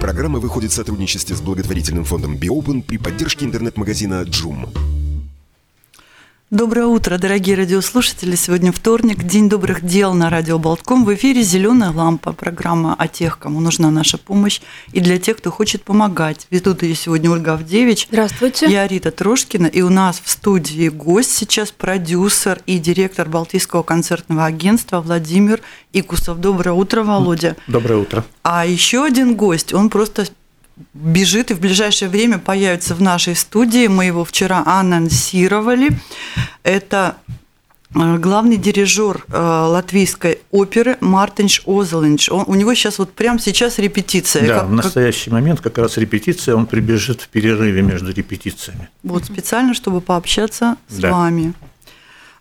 Программа выходит в сотрудничестве с благотворительным фондом «Биопен» при поддержке интернет-магазина «Джум». Доброе утро, дорогие радиослушатели. Сегодня вторник, День добрых дел на радио Болтком. В эфире «Зеленая лампа», программа о тех, кому нужна наша помощь, и для тех, кто хочет помогать. Ведут ее сегодня Ольга Авдевич. Здравствуйте. Я Рита Трошкина, и у нас в студии гость сейчас, продюсер и директор Балтийского концертного агентства Владимир Икусов. Доброе утро, Володя. Доброе утро. А еще один гость, он просто бежит и в ближайшее время появится в нашей студии. Мы его вчера анонсировали. Это э, главный дирижер э, латвийской оперы Мартинш Озелинч. Он, у него сейчас вот прямо сейчас репетиция. Да, как, в настоящий как... момент как раз репетиция, он прибежит в перерыве между репетициями. Вот специально, чтобы пообщаться с да. вами.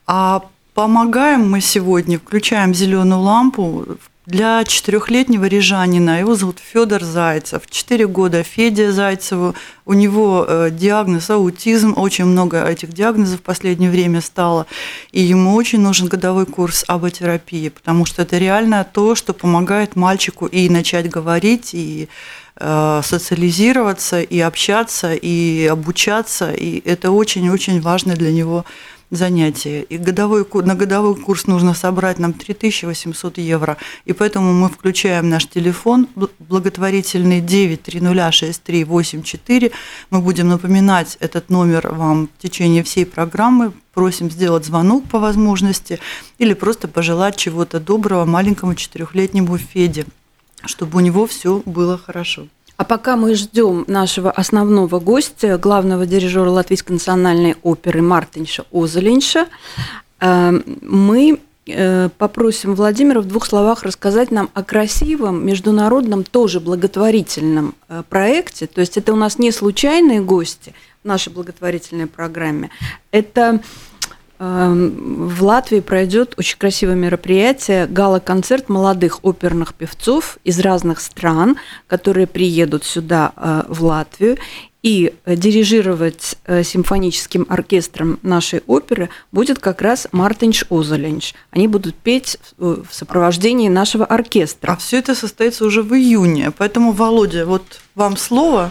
А помогаем мы сегодня, включаем зеленую лампу для четырехлетнего рижанина, его зовут Федор Зайцев, четыре года Федя Зайцеву, у него э, диагноз аутизм, очень много этих диагнозов в последнее время стало, и ему очень нужен годовой курс аботерапии, потому что это реально то, что помогает мальчику и начать говорить, и э, социализироваться, и общаться, и обучаться, и это очень-очень важно для него занятия. И годовой, на годовой курс нужно собрать нам 3800 евро. И поэтому мы включаем наш телефон благотворительный 9306384. Мы будем напоминать этот номер вам в течение всей программы. Просим сделать звонок по возможности или просто пожелать чего-то доброго маленькому четырехлетнему Феде, чтобы у него все было хорошо. А пока мы ждем нашего основного гостя, главного дирижера Латвийской национальной оперы Мартинша Озелинша, э, мы э, попросим Владимира в двух словах рассказать нам о красивом международном тоже благотворительном э, проекте. То есть это у нас не случайные гости в нашей благотворительной программе. Это в Латвии пройдет очень красивое мероприятие гала-концерт молодых оперных певцов из разных стран, которые приедут сюда э, в Латвию. И дирижировать э, симфоническим оркестром нашей оперы будет как раз Мартинш Озоленч. Они будут петь в сопровождении нашего оркестра. А все это состоится уже в июне. Поэтому, Володя, вот вам слово.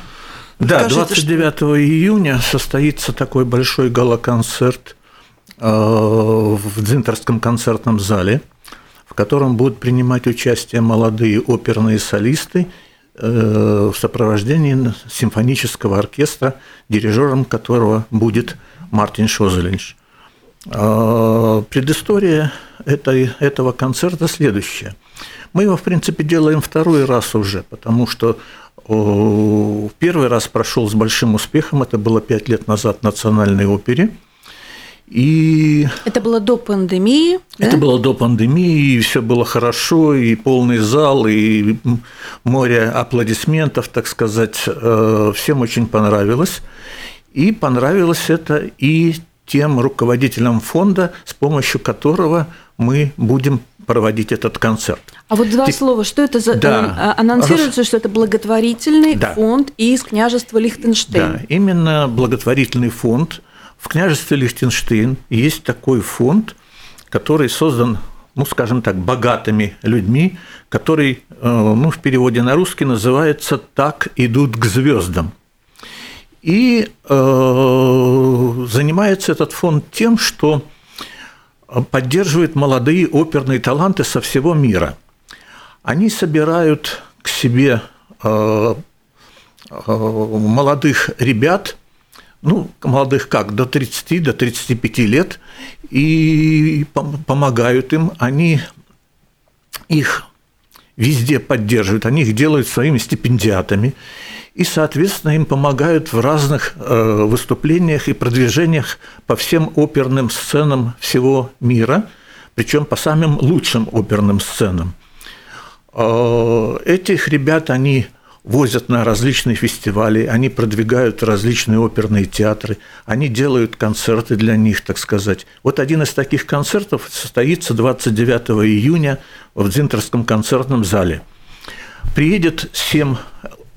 Да, Скажите, 29 что... июня состоится такой большой гала-концерт Э, в Дзинтерском концертном зале, в котором будут принимать участие молодые оперные солисты э, в сопровождении симфонического оркестра, дирижером которого будет Мартин Шозелинш. Э, предыстория этой, этого концерта следующая. Мы его, в принципе, делаем второй раз уже, потому что первый раз прошел с большим успехом, это было пять лет назад в Национальной опере – и это было до пандемии. Это да? было до пандемии, и все было хорошо, и полный зал, и море аплодисментов, так сказать, э, всем очень понравилось. И понравилось это и тем руководителям фонда, с помощью которого мы будем проводить этот концерт. А вот два Ты... слова, что это за... Да. Э, анонсируется, Рос... что это благотворительный да. фонд из княжества Лихтенштейн. Да, именно благотворительный фонд – в княжестве Лихтенштейн есть такой фонд, который создан, ну, скажем так, богатыми людьми, который, э, ну, в переводе на русский называется «Так идут к звездам». И э, занимается этот фонд тем, что поддерживает молодые оперные таланты со всего мира. Они собирают к себе э, э, молодых ребят – ну, молодых как, до 30, до 35 лет, и помогают им, они их везде поддерживают, они их делают своими стипендиатами, и, соответственно, им помогают в разных э, выступлениях и продвижениях по всем оперным сценам всего мира, причем по самым лучшим оперным сценам. Э, этих ребят они возят на различные фестивали, они продвигают различные оперные театры, они делают концерты для них, так сказать. Вот один из таких концертов состоится 29 июня в Дзинтерском концертном зале. Приедет семь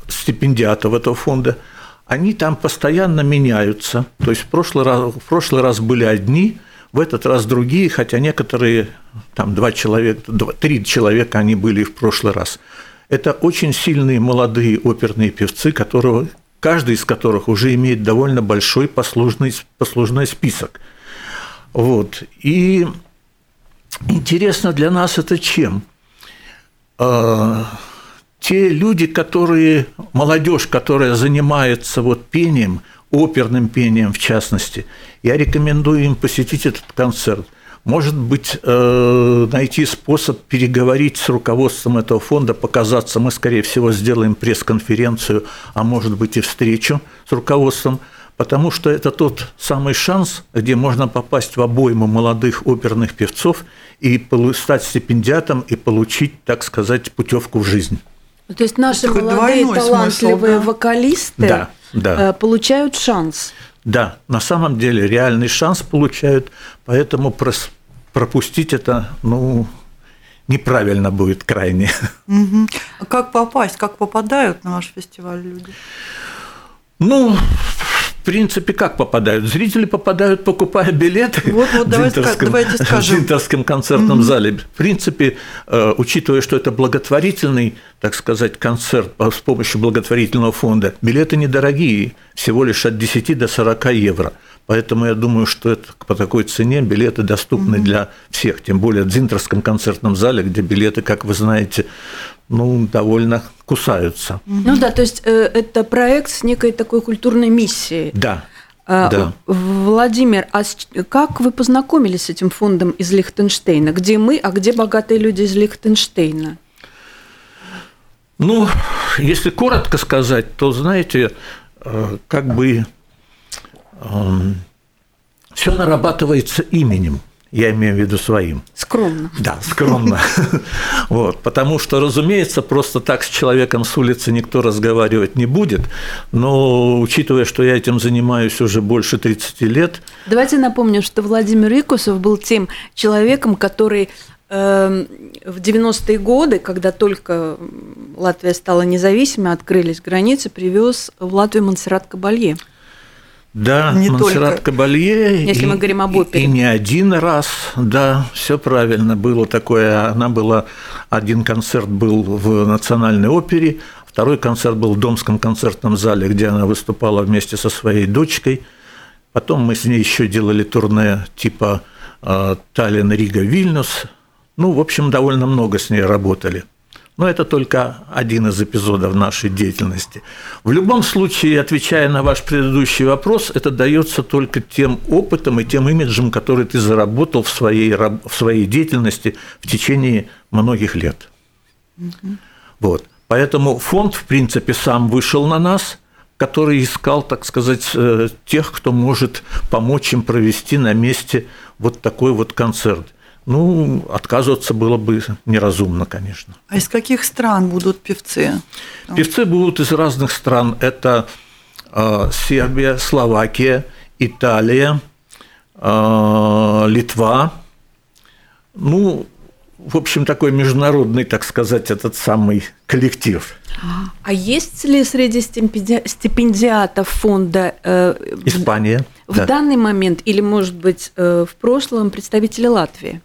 стипендиатов этого фонда, они там постоянно меняются. То есть в прошлый раз, в прошлый раз были одни, в этот раз другие, хотя некоторые, там два человека, два, три человека они были в прошлый раз. Это очень сильные молодые оперные певцы, которого, каждый из которых уже имеет довольно большой послужный, послужной список. Вот. И интересно для нас это чем? А, те люди, которые, молодежь, которая занимается вот пением, оперным пением в частности, я рекомендую им посетить этот концерт. Может быть, э, найти способ переговорить с руководством этого фонда, показаться. Мы, скорее всего, сделаем пресс-конференцию, а может быть и встречу с руководством, потому что это тот самый шанс, где можно попасть в обойму молодых оперных певцов и стать стипендиатом и получить, так сказать, путевку в жизнь. То есть наши молодые талантливые смысл, да? вокалисты да, да. Э, получают шанс. Да, на самом деле реальный шанс получают, поэтому пропустить это, ну, неправильно будет крайне. Угу. А как попасть, как попадают на ваш фестиваль люди? Ну, принципе, как попадают? Зрители попадают, покупая билеты вот, вот, давайте, давайте скажем. в Зинтерском концертном mm-hmm. зале. В принципе, э, учитывая, что это благотворительный, так сказать, концерт с помощью благотворительного фонда, билеты недорогие, всего лишь от 10 до 40 евро. Поэтому я думаю, что это по такой цене билеты доступны mm-hmm. для всех, тем более в Дзинтерском концертном зале, где билеты, как вы знаете, ну, довольно кусаются. Ну да, то есть э, это проект с некой такой культурной миссией. Да. А, да. Владимир, а как вы познакомились с этим фондом из Лихтенштейна? Где мы, а где богатые люди из Лихтенштейна? Ну, если коротко сказать, то, знаете, э, как бы все нарабатывается именем. Я имею в виду своим. Скромно. Да, скромно. Вот, потому что, разумеется, просто так с человеком с улицы никто разговаривать не будет, но учитывая, что я этим занимаюсь уже больше 30 лет... Давайте напомним, что Владимир Икусов был тем человеком, который эм, в 90-е годы, когда только Латвия стала независимой, открылись границы, привез в Латвию Монсеррат Кабалье. Да, не Монсеррат только. Кабалье. Если и, мы говорим об опере. И, и не один раз, да, все правильно. Было такое, она была, один концерт был в Национальной опере, второй концерт был в Домском концертном зале, где она выступала вместе со своей дочкой. Потом мы с ней еще делали турне типа э, Таллин, Рига, Вильнюс. Ну, в общем, довольно много с ней работали. Но это только один из эпизодов нашей деятельности. В любом случае, отвечая на ваш предыдущий вопрос, это дается только тем опытом и тем имиджем, который ты заработал в своей, в своей деятельности в течение многих лет. Угу. Вот. Поэтому фонд, в принципе, сам вышел на нас, который искал, так сказать, э, тех, кто может помочь им провести на месте вот такой вот концерт. Ну, отказываться было бы неразумно, конечно. А из каких стран будут певцы? Певцы будут из разных стран. Это э, Сербия, Словакия, Италия, э, Литва. Ну, в общем, такой международный, так сказать, этот самый коллектив. А есть ли среди стипендиатов фонда э, Испания в да. данный момент или, может быть, э, в прошлом представители Латвии?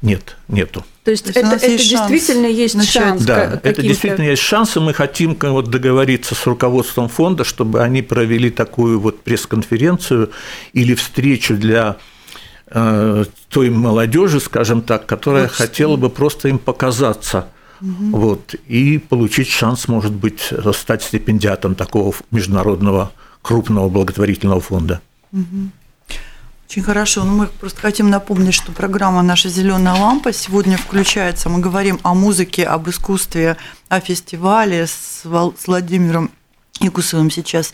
Нет, нету. То есть, То есть это, это есть действительно есть начать. шанс? Да, это действительно есть шанс, и мы хотим вот договориться с руководством фонда, чтобы они провели такую вот пресс-конференцию или встречу для той молодежи, скажем так, которая вот. хотела бы просто им показаться. Угу. Вот, и получить шанс, может быть, стать стипендиатом такого международного крупного благотворительного фонда. Угу. Очень хорошо. Ну, мы просто хотим напомнить, что программа «Наша зеленая лампа» сегодня включается. Мы говорим о музыке, об искусстве, о фестивале с Владимиром Якусовым сейчас.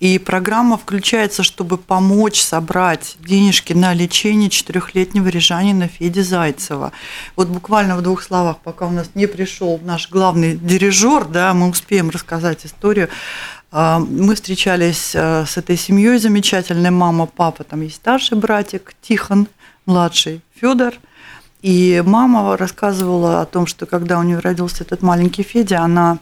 И программа включается, чтобы помочь собрать денежки на лечение четырехлетнего рижанина Феди Зайцева. Вот буквально в двух словах, пока у нас не пришел наш главный дирижер, да, мы успеем рассказать историю. А, мы встречались э, с этой семьей замечательной, мама, папа, там есть старший братик Тихон, младший Федор. И мама рассказывала о том, что когда у нее родился этот маленький Федя, она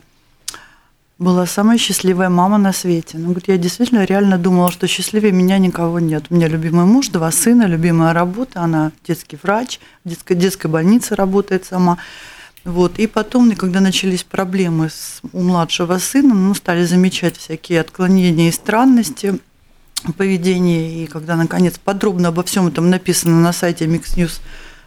была самая счастливая мама на свете. Ну, говорит, я действительно реально думала, что счастливее меня никого нет. У меня любимый муж, два сына, любимая работа, она детский врач, в детской, детской больнице работает сама. Вот. И потом, когда начались проблемы с, у младшего сына, ну, стали замечать всякие отклонения и странности поведения. И когда, наконец, подробно обо всем этом написано на сайте Mix News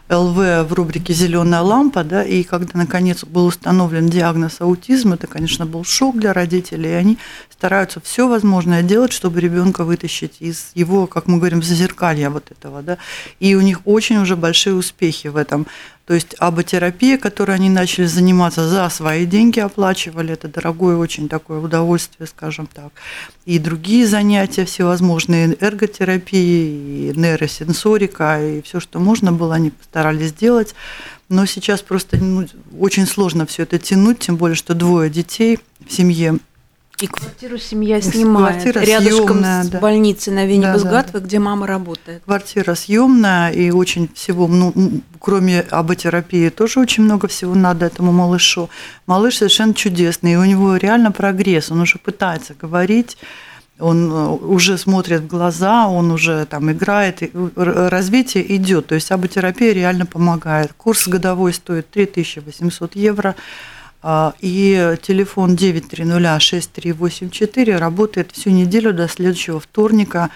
ЛВ в рубрике «Зеленая лампа», да, и когда, наконец, был установлен диагноз аутизм, это, конечно, был шок для родителей, и они стараются все возможное делать, чтобы ребенка вытащить из его, как мы говорим, зазеркалья вот этого, да, и у них очень уже большие успехи в этом. То есть аботерапия, которой они начали заниматься за свои деньги, оплачивали, это дорогое очень такое удовольствие, скажем так. И другие занятия всевозможные, эрготерапии, и нейросенсорика, и все, что можно было, они постарались сделать. Но сейчас просто ну, очень сложно все это тянуть, тем более, что двое детей в семье и квартиру семья снимает Квартира рядышком съемная, с да. больницей на Вене Да, Бузгатовой, где мама работает. Квартира съемная, и очень всего, ну, кроме аботерапии, тоже очень много всего надо этому малышу. Малыш совершенно чудесный, и у него реально прогресс, он уже пытается говорить, он э, уже смотрит в глаза, он уже там играет, развитие идет. То есть аботерапия реально помогает. Курс годовой стоит 3800 евро. А, И телефон 9306384 работает всю неделю до следующего вторника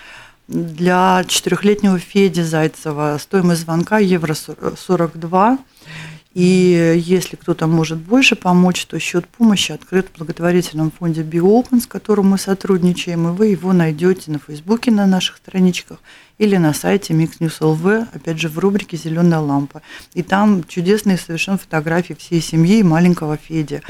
для четырехлетнего Феди Зайцева. Стоимость звонка евро 42. И если кто-то может больше помочь, то счет помощи открыт в благотворительном фонде BioOpen, с которым мы сотрудничаем, и вы его найдете на Фейсбуке на наших страничках или на сайте Mix опять же, в рубрике «Зеленая лампа». И там чудесные совершенно фотографии всей семьи и маленького Феди.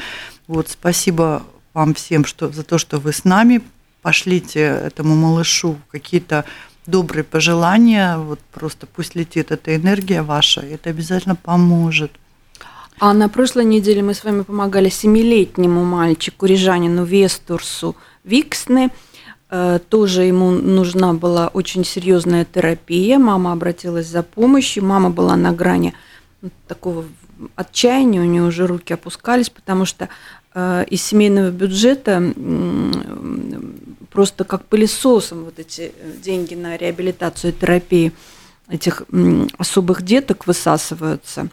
Вот, спасибо вам всем что, за то, что вы с нами. Пошлите этому малышу какие-то добрые пожелания. Вот просто пусть летит эта энергия ваша, это обязательно поможет. А на прошлой неделе мы с вами помогали семилетнему мальчику, рижанину Вестурсу Виксне. Э, Тоже ему нужна была очень серьезная терапия. Мама обратилась за помощью. Мама была на грани ну, такого отчаяния, у нее уже руки опускались, потому что э, из семейного бюджета просто как пылесосом вот эти э, деньги на реабилитацию и терапию этих особых деток высасываются.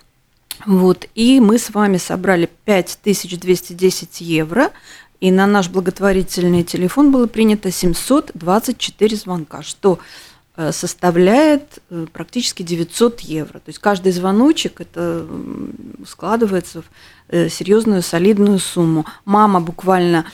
Вот, и мы с вами собрали 5210 евро, и на наш благотворительный телефон было принято 724 звонка, что э, составляет э, практически 900 евро. То есть каждый звоночек это складывается в э, серьезную солидную сумму. Мама буквально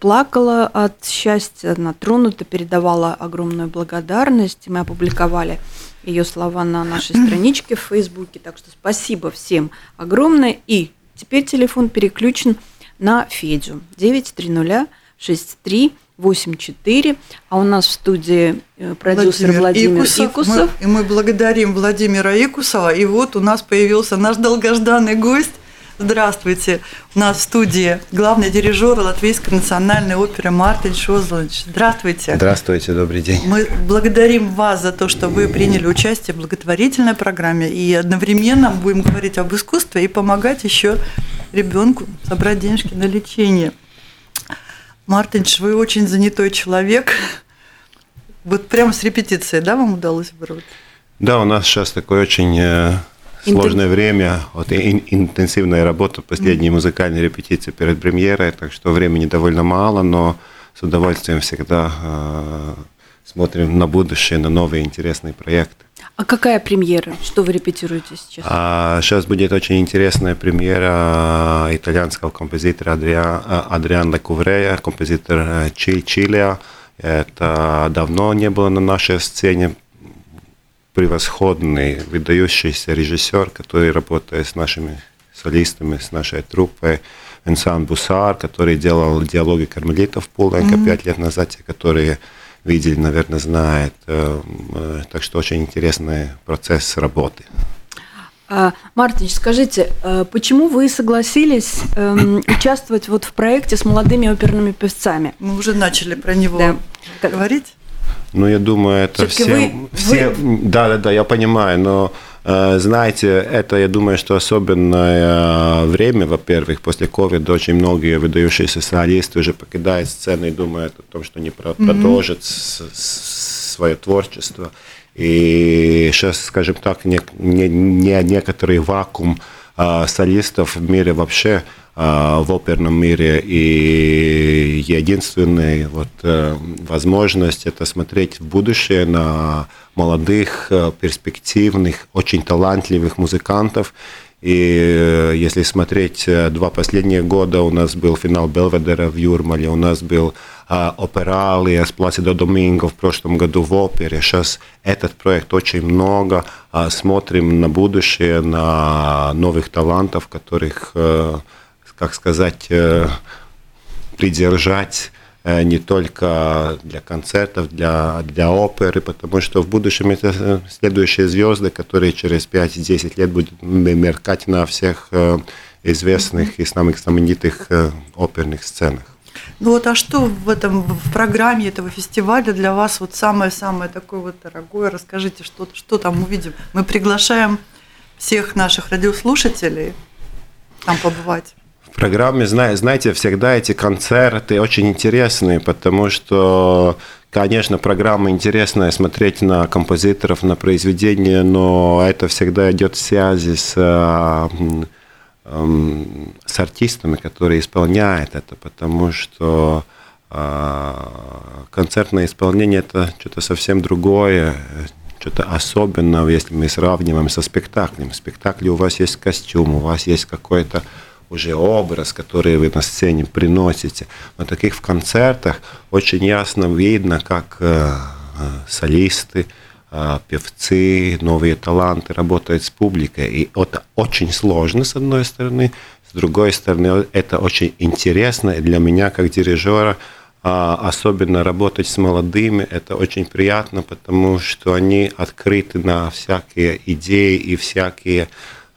плакала от счастья, она тронута, передавала огромную благодарность. Мы опубликовали ее слова на нашей страничке в Фейсбуке. Так что спасибо всем огромное. И теперь телефон переключен на Федю 930 63 84. А у нас в студии э, продюсер Владимир, Икусов. Мы, и мы благодарим Владимира Икусова. И вот у нас появился наш долгожданный гость. Здравствуйте. У нас в студии главный дирижер Латвийской национальной оперы Мартин Шозлович. Здравствуйте. Здравствуйте, добрый день. Мы благодарим вас за то, что вы приняли участие в благотворительной программе и одновременно будем говорить об искусстве и помогать еще ребенку собрать денежки на лечение. Мартинш, вы очень занятой человек. Вот прямо с репетицией, да, вам удалось вырваться? Да, у нас сейчас такое очень э, сложное время, вот, интенсивная работа, последние музыкальные репетиции перед премьерой, так что времени довольно мало, но с удовольствием всегда э, смотрим на будущее, на новые интересные проекты. А какая премьера? Что вы репетируете сейчас? А сейчас будет очень интересная премьера итальянского композитора Адриан, Адриан Лекуврея, композитор Чи, Чилия. Это давно не было на нашей сцене. Превосходный, выдающийся режиссер, который работает с нашими солистами, с нашей труппой. Энсан Бусар, который делал диалоги кармелитов Пуленко mm-hmm. пять лет назад, те, которые видели, наверное, знают. Так что очень интересный процесс работы. А, Мартин, скажите, почему вы согласились эм, участвовать вот в проекте с молодыми оперными певцами? Мы уже начали про него да. говорить. Ну, я думаю, это все, вы, все... Вы... Да, да, да, я понимаю, но э, знаете, это, я думаю, что особенное время, во-первых, после ковида очень многие выдающиеся солисты уже покидают сцену и думают о том, что они mm-hmm. продолжат свое творчество. И сейчас, скажем так, не, не, не некоторый вакуум э, солистов в мире вообще Э, в оперном мире, и единственная вот э, возможность это смотреть в будущее на молодых, э, перспективных, очень талантливых музыкантов. И если смотреть два последних года, у нас был финал Белведера в Юрмале, у нас был Опералия с Пласидо Доминго в прошлом году в опере. Сейчас этот проект очень много. Смотрим на будущее, на новых талантов, которых как сказать, э, придержать э, не только для концертов, для, для оперы, потому что в будущем это э, следующие звезды, которые через 5-10 лет будут меркать на всех известных и самых знаменитых оперных сценах. Ну вот, а что в этом в программе этого фестиваля для вас вот самое-самое такое вот дорогое? Расскажите, что, что там увидим. Мы приглашаем всех наших радиослушателей там побывать программе, знаете, всегда эти концерты очень интересные, потому что, конечно, программа интересная, смотреть на композиторов, на произведения, но это всегда идет в связи с, с артистами, которые исполняют это, потому что а, концертное исполнение это что-то совсем другое, что-то особенное, если мы сравниваем со спектаклем. В спектакле у вас есть костюм, у вас есть какой-то уже образ, который вы на сцене приносите. Но таких в концертах очень ясно видно, как э, э, солисты, певцы, новые таланты работают с публикой. И это очень сложно, с одной стороны. С другой стороны, это очень интересно. И для меня, как дирижера, особенно работать с молодыми, это очень приятно, потому что они открыты на всякие идеи и всякие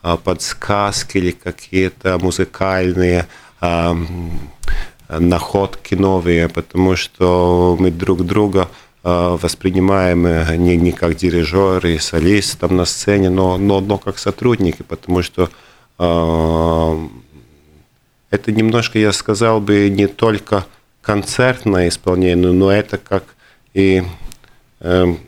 а, подсказки или какие-то музыкальные а, находки новые, потому что мы друг друга а, воспринимаем э, не, не как дирижеры и солист там на сцене, но, но, но как сотрудники, потому что это немножко, я сказал бы, не только концертное исполнение, но это как и эм,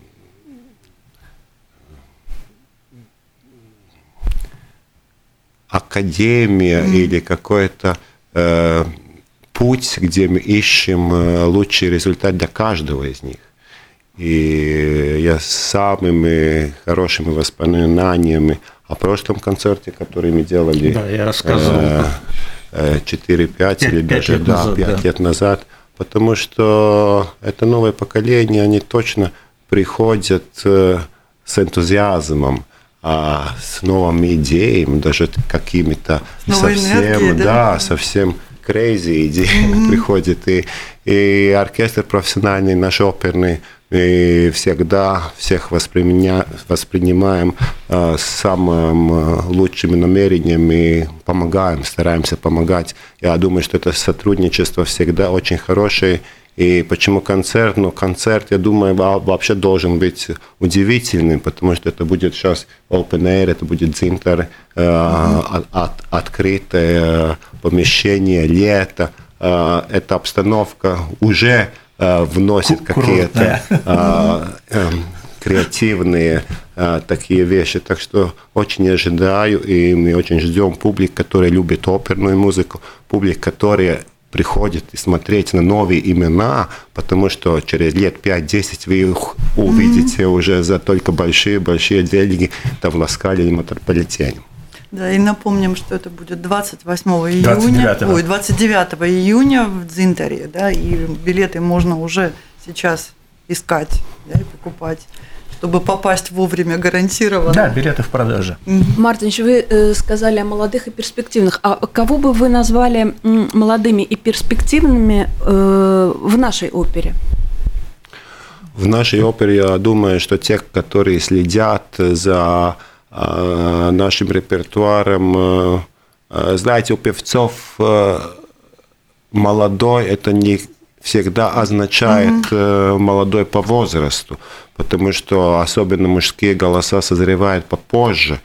академия mm. или какой-то э, путь, где мы ищем э, лучший результат для каждого из них. И я с самыми хорошими воспоминаниями о прошлом концерте, который мы делали. Да, я рассказывал. 4-5 э, или даже лет да, назад, 5 да. лет назад. Потому что это новое поколение, они точно приходят э, с энтузиазмом а, с новыми идеями, даже какими-то совсем, энергией, да? да, совсем crazy идеи mm-hmm. приходят. И, и оркестр профессиональный, наш оперный, и всегда всех воспринимаем, воспринимаем э, с самым э, лучшими намерениями, помогаем, стараемся помогать. Я думаю, что это сотрудничество всегда очень хорошее и почему концерт? Ну, концерт, я думаю, вообще должен быть удивительным, потому что это будет сейчас open air, это будет зинтер, э, от, открытое помещение, лето. Э, эта обстановка уже э, вносит какие-то э, э, креативные э, такие вещи. Так что очень ожидаю, и мы очень ждем публик, который любит оперную музыку, публик, которые приходит и смотреть на новые имена, потому что через лет 5-10 вы их увидите mm-hmm. уже за только большие-большие деньги там в Ласкале и Метрополитене. Да, и напомним, что это будет 28 июня, 29, ой, 29 июня в Дзинтере, да, и билеты можно уже сейчас искать да, и покупать чтобы попасть вовремя гарантированно. Да, билеты в продаже. Мартинч, вы э, сказали о молодых и перспективных. А кого бы вы назвали молодыми и перспективными э, в нашей опере? В нашей опере, я думаю, что те, которые следят за нашим репертуаром, э, э знаете, у певцов молодой это не всегда означает mm-hmm. молодой по возрасту, потому что особенно мужские голоса созревают попозже.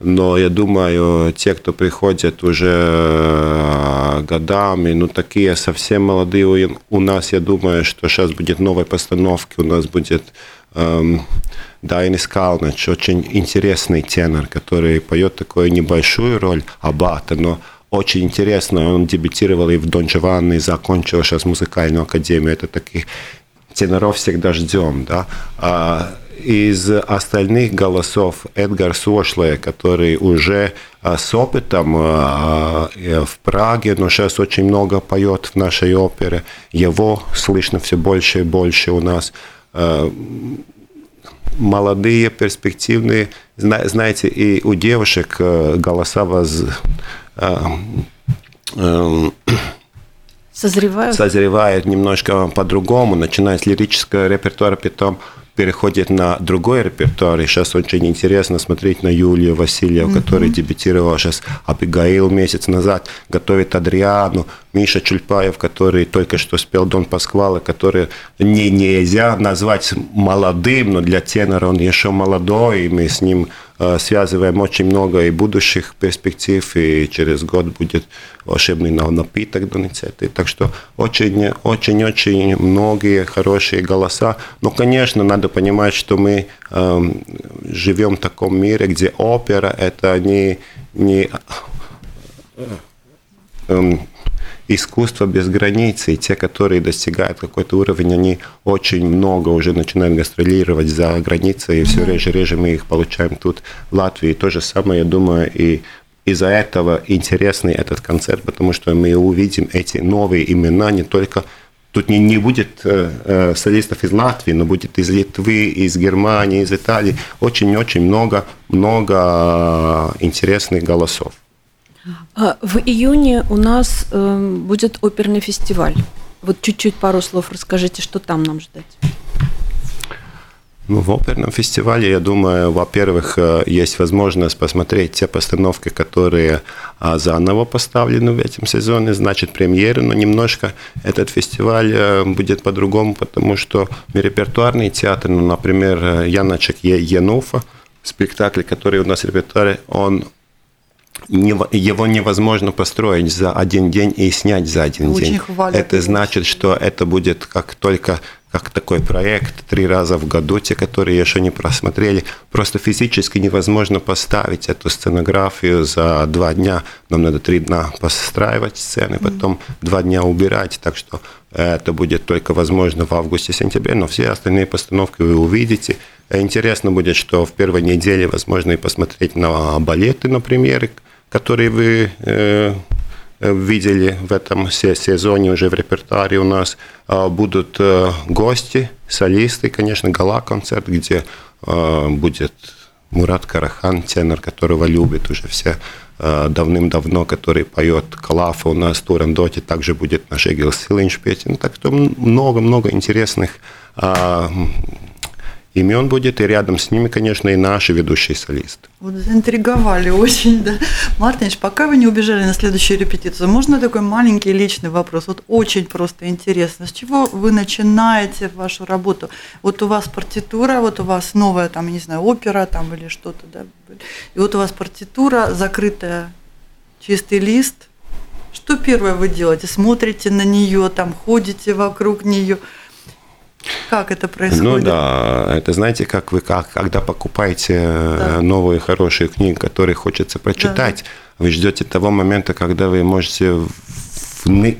Но я думаю, те, кто приходят уже э, годами, ну такие совсем молодые у нас, я думаю, что сейчас будет новой постановки, у нас будет эм, Дайнис Калнач, очень интересный тенор, который поет такую небольшую роль аббата, но очень интересно. Он дебютировал и в Дон Джованни, закончил сейчас музыкальную академию. Это таких теноров всегда ждем, да. А из остальных голосов Эдгар Сошле, который уже а, с опытом а, в Праге, но сейчас очень много поет в нашей опере. Его слышно все больше и больше у нас. Молодые, перспективные. Знаете, и у девушек голоса воз, созревают? Созревают немножко по-другому, начиная с лирического репертуара, потом переходит на другой репертуар. И сейчас очень интересно смотреть на Юлию Васильеву, mm-hmm. который дебютировал сейчас Абигаил месяц назад, готовит Адриану, Миша Чульпаев, который только что спел Дон Пасквала, который не, нельзя назвать молодым, но для тенора он еще молодой, и мы с ним связываем очень много и будущих перспектив, и через год будет волшебный напиток Доницетти. Так что очень-очень-очень многие хорошие голоса. Но, конечно, надо понимать, что мы э, живем в таком мире, где опера – это не, не искусство без границ, и те, которые достигают какой-то уровень, они очень много уже начинают гастролировать за границей, и все реже реже мы их получаем тут, в Латвии. То же самое, я думаю, и из-за этого интересный этот концерт, потому что мы увидим эти новые имена не только Тут не, не будет э, э, солистов из Латвии, но будет из Литвы, из Германии, из Италии. Очень-очень много, много интересных голосов. А, в июне у нас эм, будет оперный фестиваль. Вот чуть-чуть пару слов расскажите, что там нам ждать. Ну, в оперном фестивале, я думаю, во-первых, э, есть возможность посмотреть те постановки, которые а, заново поставлены в этом сезоне, значит, премьеры, но немножко этот фестиваль э, будет по-другому, потому что репертуарный театр, ну, например, э, Яначек Януфа, спектакль, который у нас в репертуаре, он его невозможно построить за один день и снять за один Очень день. Это значит, что это будет как только как такой проект три раза в году, те, которые еще не просмотрели. Просто физически невозможно поставить эту сценографию за два дня. Нам надо три дня постраивать сцены, потом mm-hmm. два дня убирать. Так что это будет только возможно в августе-сентябре, но все остальные постановки вы увидите. Интересно будет, что в первой неделе возможно и посмотреть на балеты, например, которые вы э, видели в этом сезоне уже в репертуаре у нас. А, будут э, гости, солисты, конечно, гала-концерт, где э, будет Мурат Карахан, тенор, которого любят уже все давным-давно, который поет Калафа у нас Турандоте, также будет наш Эгил Силинч петь. Ну, так что много-много интересных а, имен будет, и рядом с ними, конечно, и наши ведущие солисты. Вот заинтриговали очень, да. Мартинич, пока вы не убежали на следующую репетицию, можно такой маленький личный вопрос? Вот очень просто интересно. С чего вы начинаете вашу работу? Вот у вас партитура, вот у вас новая, там, не знаю, опера там или что-то, да? И вот у вас партитура, закрытая, чистый лист. Что первое вы делаете? Смотрите на нее, там, ходите вокруг нее – как это происходит? Ну да, это знаете, как вы как, когда покупаете э, да. новые хорошие книги, которые хочется прочитать, да. вы ждете того момента, когда вы можете в, в, не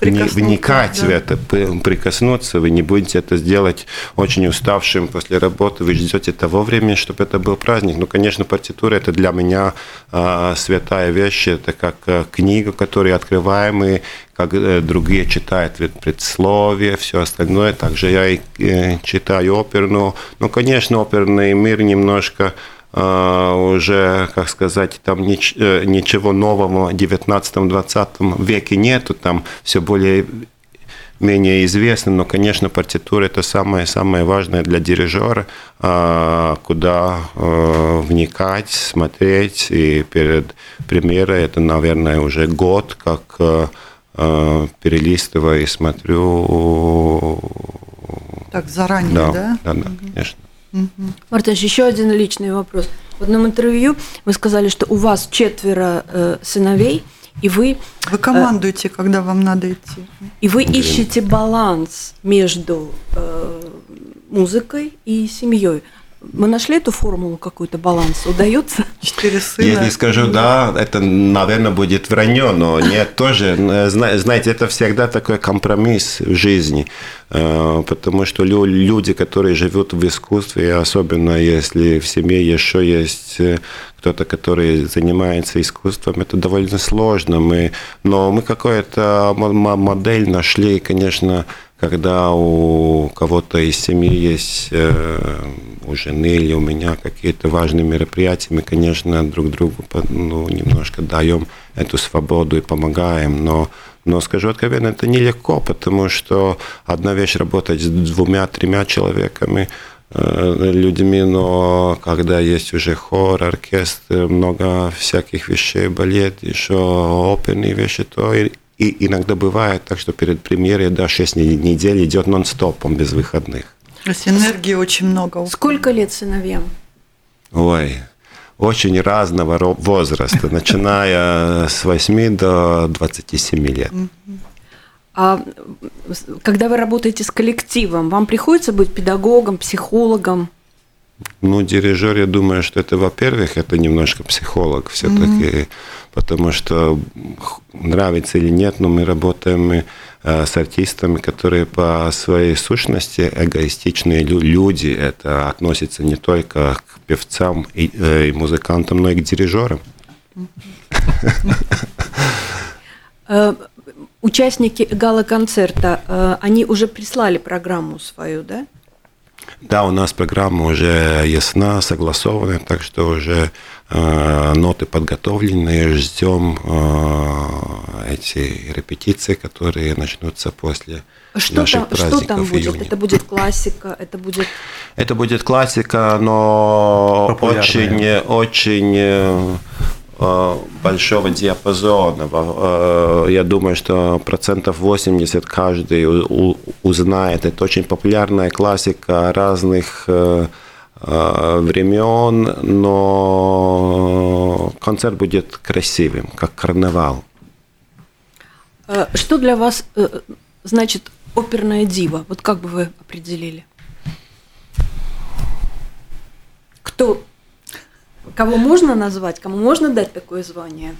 вникать да. в это, прикоснуться, вы не будете это сделать очень уставшим после работы, вы ждете того времени, чтобы это был праздник. Ну, конечно, партитура это для меня э, святая вещь, это как э, книга, которую открываем и как э, другие читают предсловие, все остальное. Также я и э, читаю оперну. Ну, конечно, оперный мир немножко уже, как сказать, там нич, э, ничего нового в 19-20 веке нету, там все более менее известно, но, конечно, партитура – это самое-самое важное для дирижера, а, куда э, вникать, смотреть. И перед премьерой это, наверное, уже год, как э, перелистываю и смотрю. Так, заранее, да? Да, да, да конечно. Угу. Мартыш, еще один личный вопрос. В одном интервью вы сказали, что у вас четверо э, сыновей, и вы... Вы командуете, э, когда вам надо идти. И вы ищете баланс между э, музыкой и семьей. Мы нашли эту формулу какую-то баланс? Удается? Четыре сына. Если скажу да, это, наверное, будет вранье, но нет, тоже, знаете, это всегда такой компромисс в жизни, э, потому что люди, которые живут в искусстве, особенно если в семье еще есть э, кто-то, который занимается искусством, это довольно сложно. Мы, но мы какую-то модель нашли, конечно, когда у кого-то из семьи есть, э, у жены или у меня какие-то важные мероприятия, мы, конечно, друг другу ну, немножко даем эту свободу и помогаем, но но скажу откровенно, это нелегко, потому что одна вещь работать с двумя-тремя человеками, э, людьми, но когда есть уже хор, оркестр, много всяких вещей, балет, еще оперные вещи, то и иногда бывает так, что перед премьерой до 6 недель идет нон-стопом без выходных. То есть энергии очень много. Сколько лет сыновьям? Ой, очень разного возраста, начиная с 8 до 27 лет. А когда вы работаете с коллективом, вам приходится быть педагогом, психологом? Ну, дирижер, я думаю, что это, во-первых, это немножко психолог все-таки, mm-hmm. потому что нравится или нет, но мы работаем э, с артистами, которые по своей сущности эгоистичные люди. Это относится не только к певцам и, э, и музыкантам, но и к дирижерам. Э, участники гала-концерта, они уже прислали программу свою, да? Да, у нас программа уже ясна, согласована, так что уже э, ноты подготовлены, ждем э, эти репетиции, которые начнутся после что наших там, праздников Что там будет? июня. Это будет классика, это будет... Это будет классика, но очень, очень э, Э, большого диапазона. Э, я думаю, что процентов 80 каждый узнает. Это очень популярная классика разных э, времен, но концерт будет красивым, как карнавал. Что для вас значит оперная дива? Вот как бы вы определили? Кто Кого можно назвать, кому можно дать такое звание?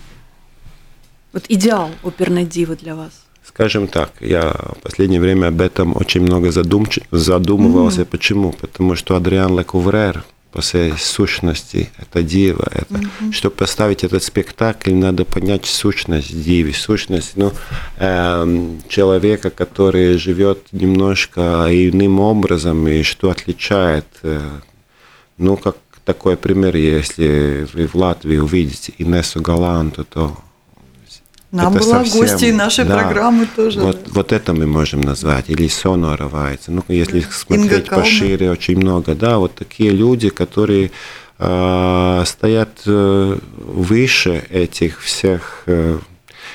Вот идеал оперной дивы для вас. Скажем так, я в последнее время об этом очень много задумч... задумывался. Mm-hmm. Почему? Потому что Адриан Лекуврер по своей сущности это дива. Это, mm-hmm. Чтобы поставить этот спектакль, надо понять сущность дивы, сущность ну, э, человека, который живет немножко иным образом, и что отличает, э, ну, как такой пример, если вы в Латвии увидите Инессу Галанту, то нам это была совсем, гостьей нашей да, программы тоже. Вот, вот это мы можем назвать. Или Сонора Вайца. Ну, если смотреть пошире, очень много. Да, вот такие люди, которые э, стоят э, выше этих всех э,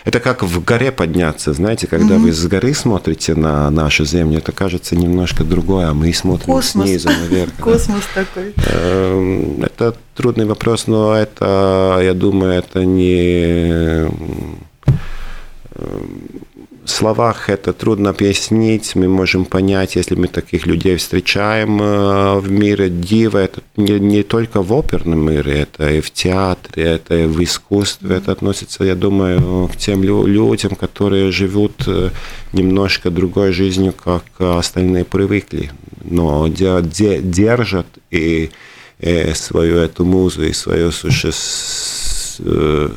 это как в горе подняться, знаете, когда mm-hmm. вы с горы смотрите на нашу Землю, это кажется немножко другое, а мы смотрим Космос. снизу наверх. Космос такой. Эм, это трудный вопрос, но это, я думаю, это не эм, словах это трудно объяснить. Мы можем понять, если мы таких людей встречаем э, в мире. Дива это не, не только в оперном мире, это и в театре, это и в искусстве. Это относится, я думаю, к тем людям, которые живут э, немножко другой жизнью, как остальные привыкли, но держат и, и свою эту музу, и свою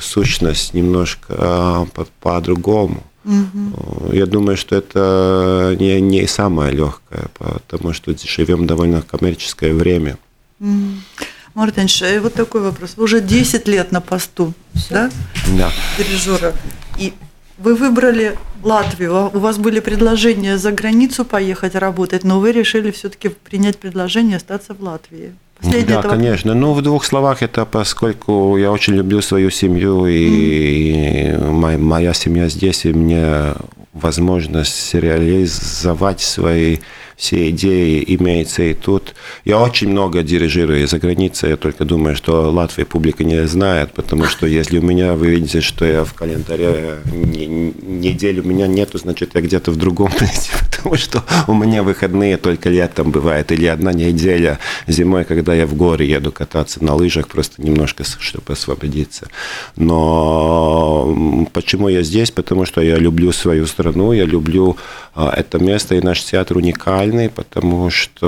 сущность немножко по-другому. Угу. Я думаю, что это не, не самое легкое, потому что живем довольно коммерческое время. Угу. Мартинш, вот такой вопрос. Вы уже 10 лет на посту, Все? да? Да. Дирижера. И вы выбрали Латвию. А у вас были предложения за границу поехать работать, но вы решили все-таки принять предложение остаться в Латвии. Последний да, этого... конечно. Ну, в двух словах, это поскольку я очень люблю свою семью, и, mm. моя, моя семья здесь, и мне возможность реализовать свои все идеи имеются и тут. Я очень много дирижирую за границей, я только думаю, что Латвия публика не знает, потому что если у меня, вы видите, что я в календаре неделю у меня нету, значит, я где-то в другом месте, потому что у меня выходные только летом бывает, или одна неделя зимой, когда я в горы еду кататься на лыжах, просто немножко, чтобы освободиться. Но почему я здесь? Потому что я люблю свою страну, я люблю а, это место, и наш театр уникальный, потому что,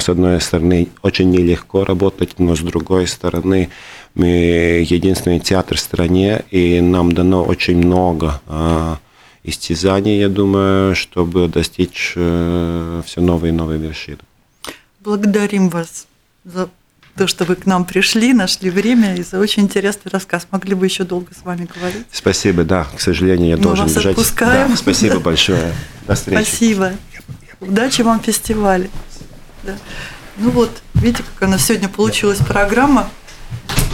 с одной стороны, очень нелегко работать, но с другой стороны, мы единственный театр в стране, и нам дано очень много а, истязаний, я думаю, чтобы достичь э, все новые и новые вершины. Благодарим вас за то, что вы к нам пришли, нашли время и за очень интересный рассказ. Могли бы еще долго с вами говорить. Спасибо, да. К сожалению, я Мы должен вас бежать. Отпускаем. Да, спасибо большое. До встречи. Спасибо. Удачи вам в фестивале. Да. Ну вот, видите, как у нас сегодня получилась программа.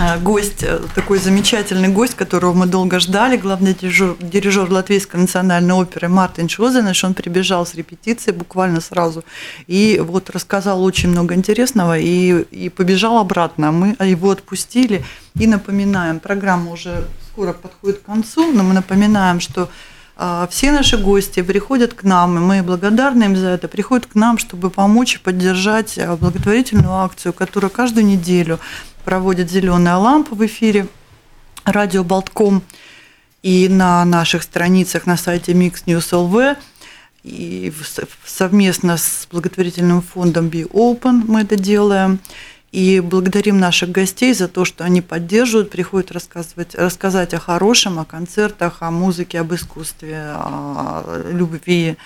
Э, гость, э, такой замечательный гость, которого мы долго ждали, главный дирижер, дирижер Латвийской национальной оперы Мартин Шозенеш, он прибежал с репетиции буквально сразу и вот рассказал очень много интересного и, и побежал обратно. Мы его отпустили. И напоминаем, программа уже скоро подходит к концу, но мы напоминаем, что э, все наши гости приходят к нам, и мы благодарны им за это, приходят к нам, чтобы помочь и поддержать благотворительную акцию, которая каждую неделю проводит «Зеленая лампа» в эфире радио Болтком и на наших страницах на сайте Mix News LV и совместно с благотворительным фондом Be Open мы это делаем. И благодарим наших гостей за то, что они поддерживают, приходят рассказывать, рассказать о хорошем, о концертах, о музыке, об искусстве, о любви,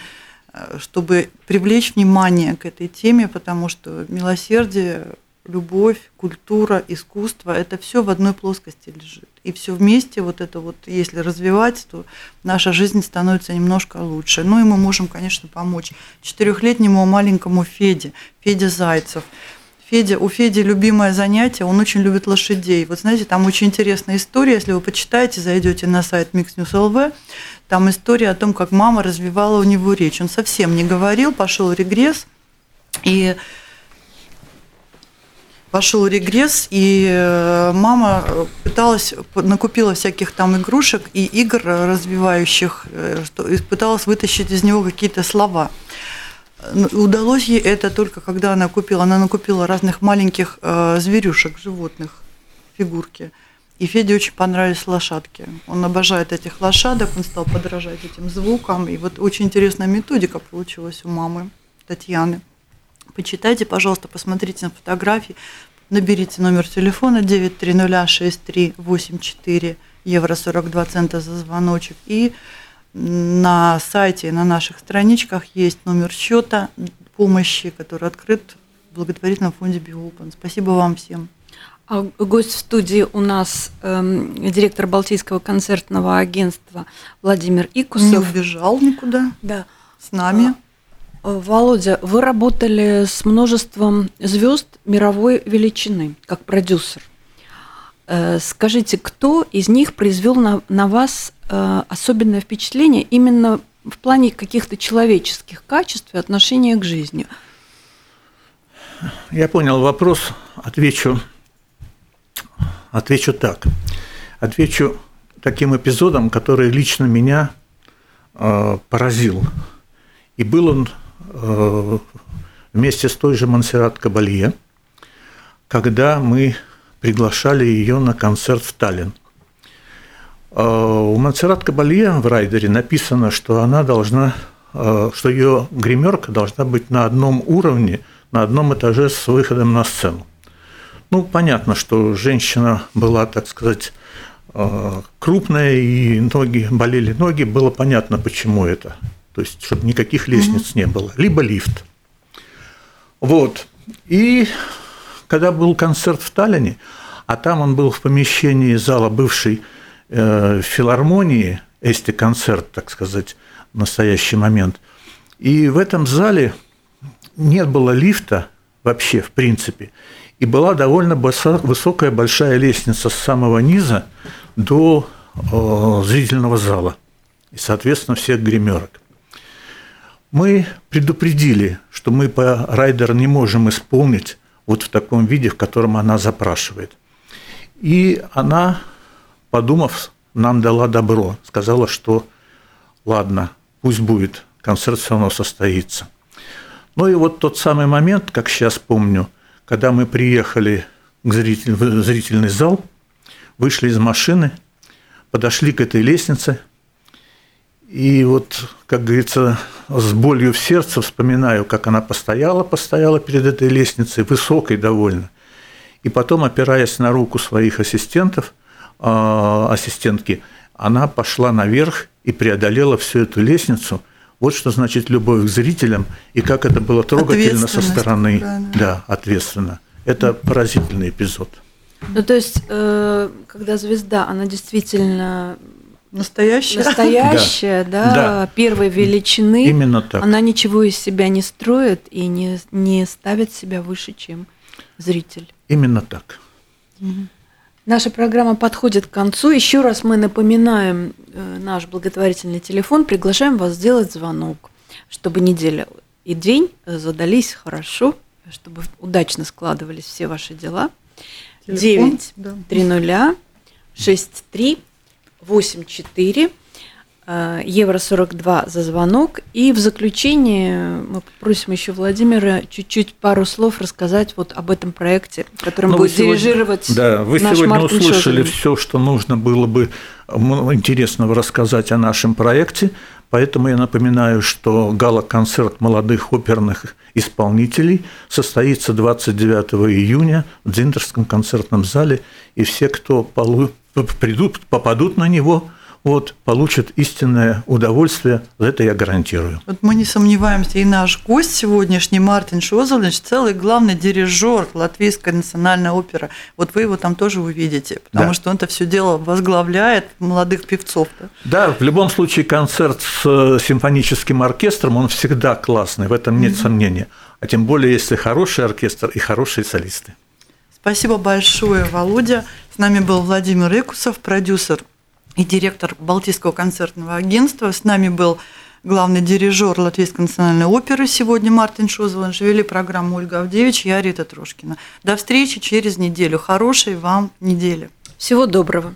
чтобы привлечь внимание к этой теме, потому что милосердие любовь, культура, искусство, это все в одной плоскости лежит. И все вместе, вот это вот, если развивать, то наша жизнь становится немножко лучше. Ну и мы можем, конечно, помочь четырехлетнему маленькому Феде, Феде Зайцев. Федя, у Феди любимое занятие, он очень любит лошадей. Вот знаете, там очень интересная история, если вы почитаете, зайдете на сайт Mix News LV, там история о том, как мама развивала у него речь. Он совсем не говорил, пошел регресс, и пошел регресс, и э, мама э, пыталась, накупила всяких там игрушек и игр развивающих, э, что, и пыталась вытащить из него какие-то слова. Удалось ей это только когда она купила, она накупила разных маленьких зверюшек, животных, фигурки. И Феде очень понравились лошадки. Он обожает этих лошадок, он стал подражать этим звукам. И вот очень интересная методика получилась у мамы Татьяны. Почитайте, пожалуйста, посмотрите на фотографии, наберите номер телефона 9306384 евро 42 цента за звоночек. И на сайте, на наших страничках есть номер счета помощи, который открыт в благотворительном фонде Биопен. Спасибо вам всем. А гость в студии у нас э, директор Балтийского концертного агентства Владимир Икусов. Не убежал никуда. Да. С нами. Володя, вы работали с множеством звезд мировой величины, как продюсер. Э, скажите, кто из них произвел на, на вас э, особенное впечатление именно в плане каких-то человеческих качеств и отношения к жизни? Я понял вопрос, отвечу, отвечу так. Отвечу таким эпизодом, который лично меня э, поразил. И был он вместе с той же Монсеррат Кабалье, когда мы приглашали ее на концерт в Таллин. Э, у Монсеррат Кабалье в райдере написано, что она должна, э, что ее гримерка должна быть на одном уровне, на одном этаже с выходом на сцену. Ну, понятно, что женщина была, так сказать, э, крупная, и ноги, болели ноги, было понятно, почему это. То есть, чтобы никаких лестниц не было. Либо лифт. Вот. И когда был концерт в Таллине, а там он был в помещении зала бывшей э, филармонии, эсти концерт, так сказать, в настоящий момент. И в этом зале нет было лифта вообще, в принципе. И была довольно высокая большая лестница с самого низа до зрительного зала. И, соответственно, всех гримерок. Мы предупредили, что мы по райдер не можем исполнить вот в таком виде, в котором она запрашивает. И она, подумав, нам дала добро, сказала, что ладно, пусть будет, концерт все равно состоится. Ну и вот тот самый момент, как сейчас помню, когда мы приехали к зритель, в зрительный зал, вышли из машины, подошли к этой лестнице, и вот, как говорится, с болью в сердце вспоминаю, как она постояла, постояла перед этой лестницей, высокой довольно. И потом, опираясь на руку своих ассистентов, а, ассистентки, она пошла наверх и преодолела всю эту лестницу – вот что значит любовь к зрителям и как это было трогательно со стороны. Да, ответственно. Это поразительный эпизод. Ну, то есть, э, когда звезда, она действительно настоящая, настоящая да, да, да, первой величины. Именно так. Она ничего из себя не строит и не, не ставит себя выше, чем зритель. Именно так. Угу. Наша программа подходит к концу. Еще раз мы напоминаем э, наш благотворительный телефон, приглашаем вас сделать звонок, чтобы неделя и день задались хорошо, чтобы удачно складывались все ваши дела. Телефон, 9 да. 3 63 84 Э, евро 42 за звонок. И в заключение мы попросим еще Владимира чуть-чуть пару слов рассказать вот об этом проекте, которым Но ну, будет сегодня, дирижировать Да, вы наш сегодня Мартин услышали Шозелин. все, что нужно было бы интересного рассказать о нашем проекте. Поэтому я напоминаю, что гала-концерт молодых оперных исполнителей состоится 29 июня в Дзиндерском концертном зале, и все, кто придут, попадут на него – вот, получат истинное удовольствие, это я гарантирую. Вот мы не сомневаемся, и наш гость сегодняшний Мартин Шозелович, целый главный дирижер Латвийской национальной оперы. Вот вы его там тоже увидите, потому да. что он это все дело возглавляет молодых певцов. Да? да, в любом случае концерт с э, симфоническим оркестром, он всегда классный, в этом нет mm-hmm. сомнения. А тем более, если хороший оркестр и хорошие солисты. Спасибо большое, Володя. С нами был Владимир Экусов, продюсер и директор Балтийского концертного агентства. С нами был главный дирижер Латвийской национальной оперы сегодня Мартин Шузован. Вели программу Ольга Авдевич, я Рита Трошкина. До встречи через неделю. Хорошей вам недели. Всего доброго.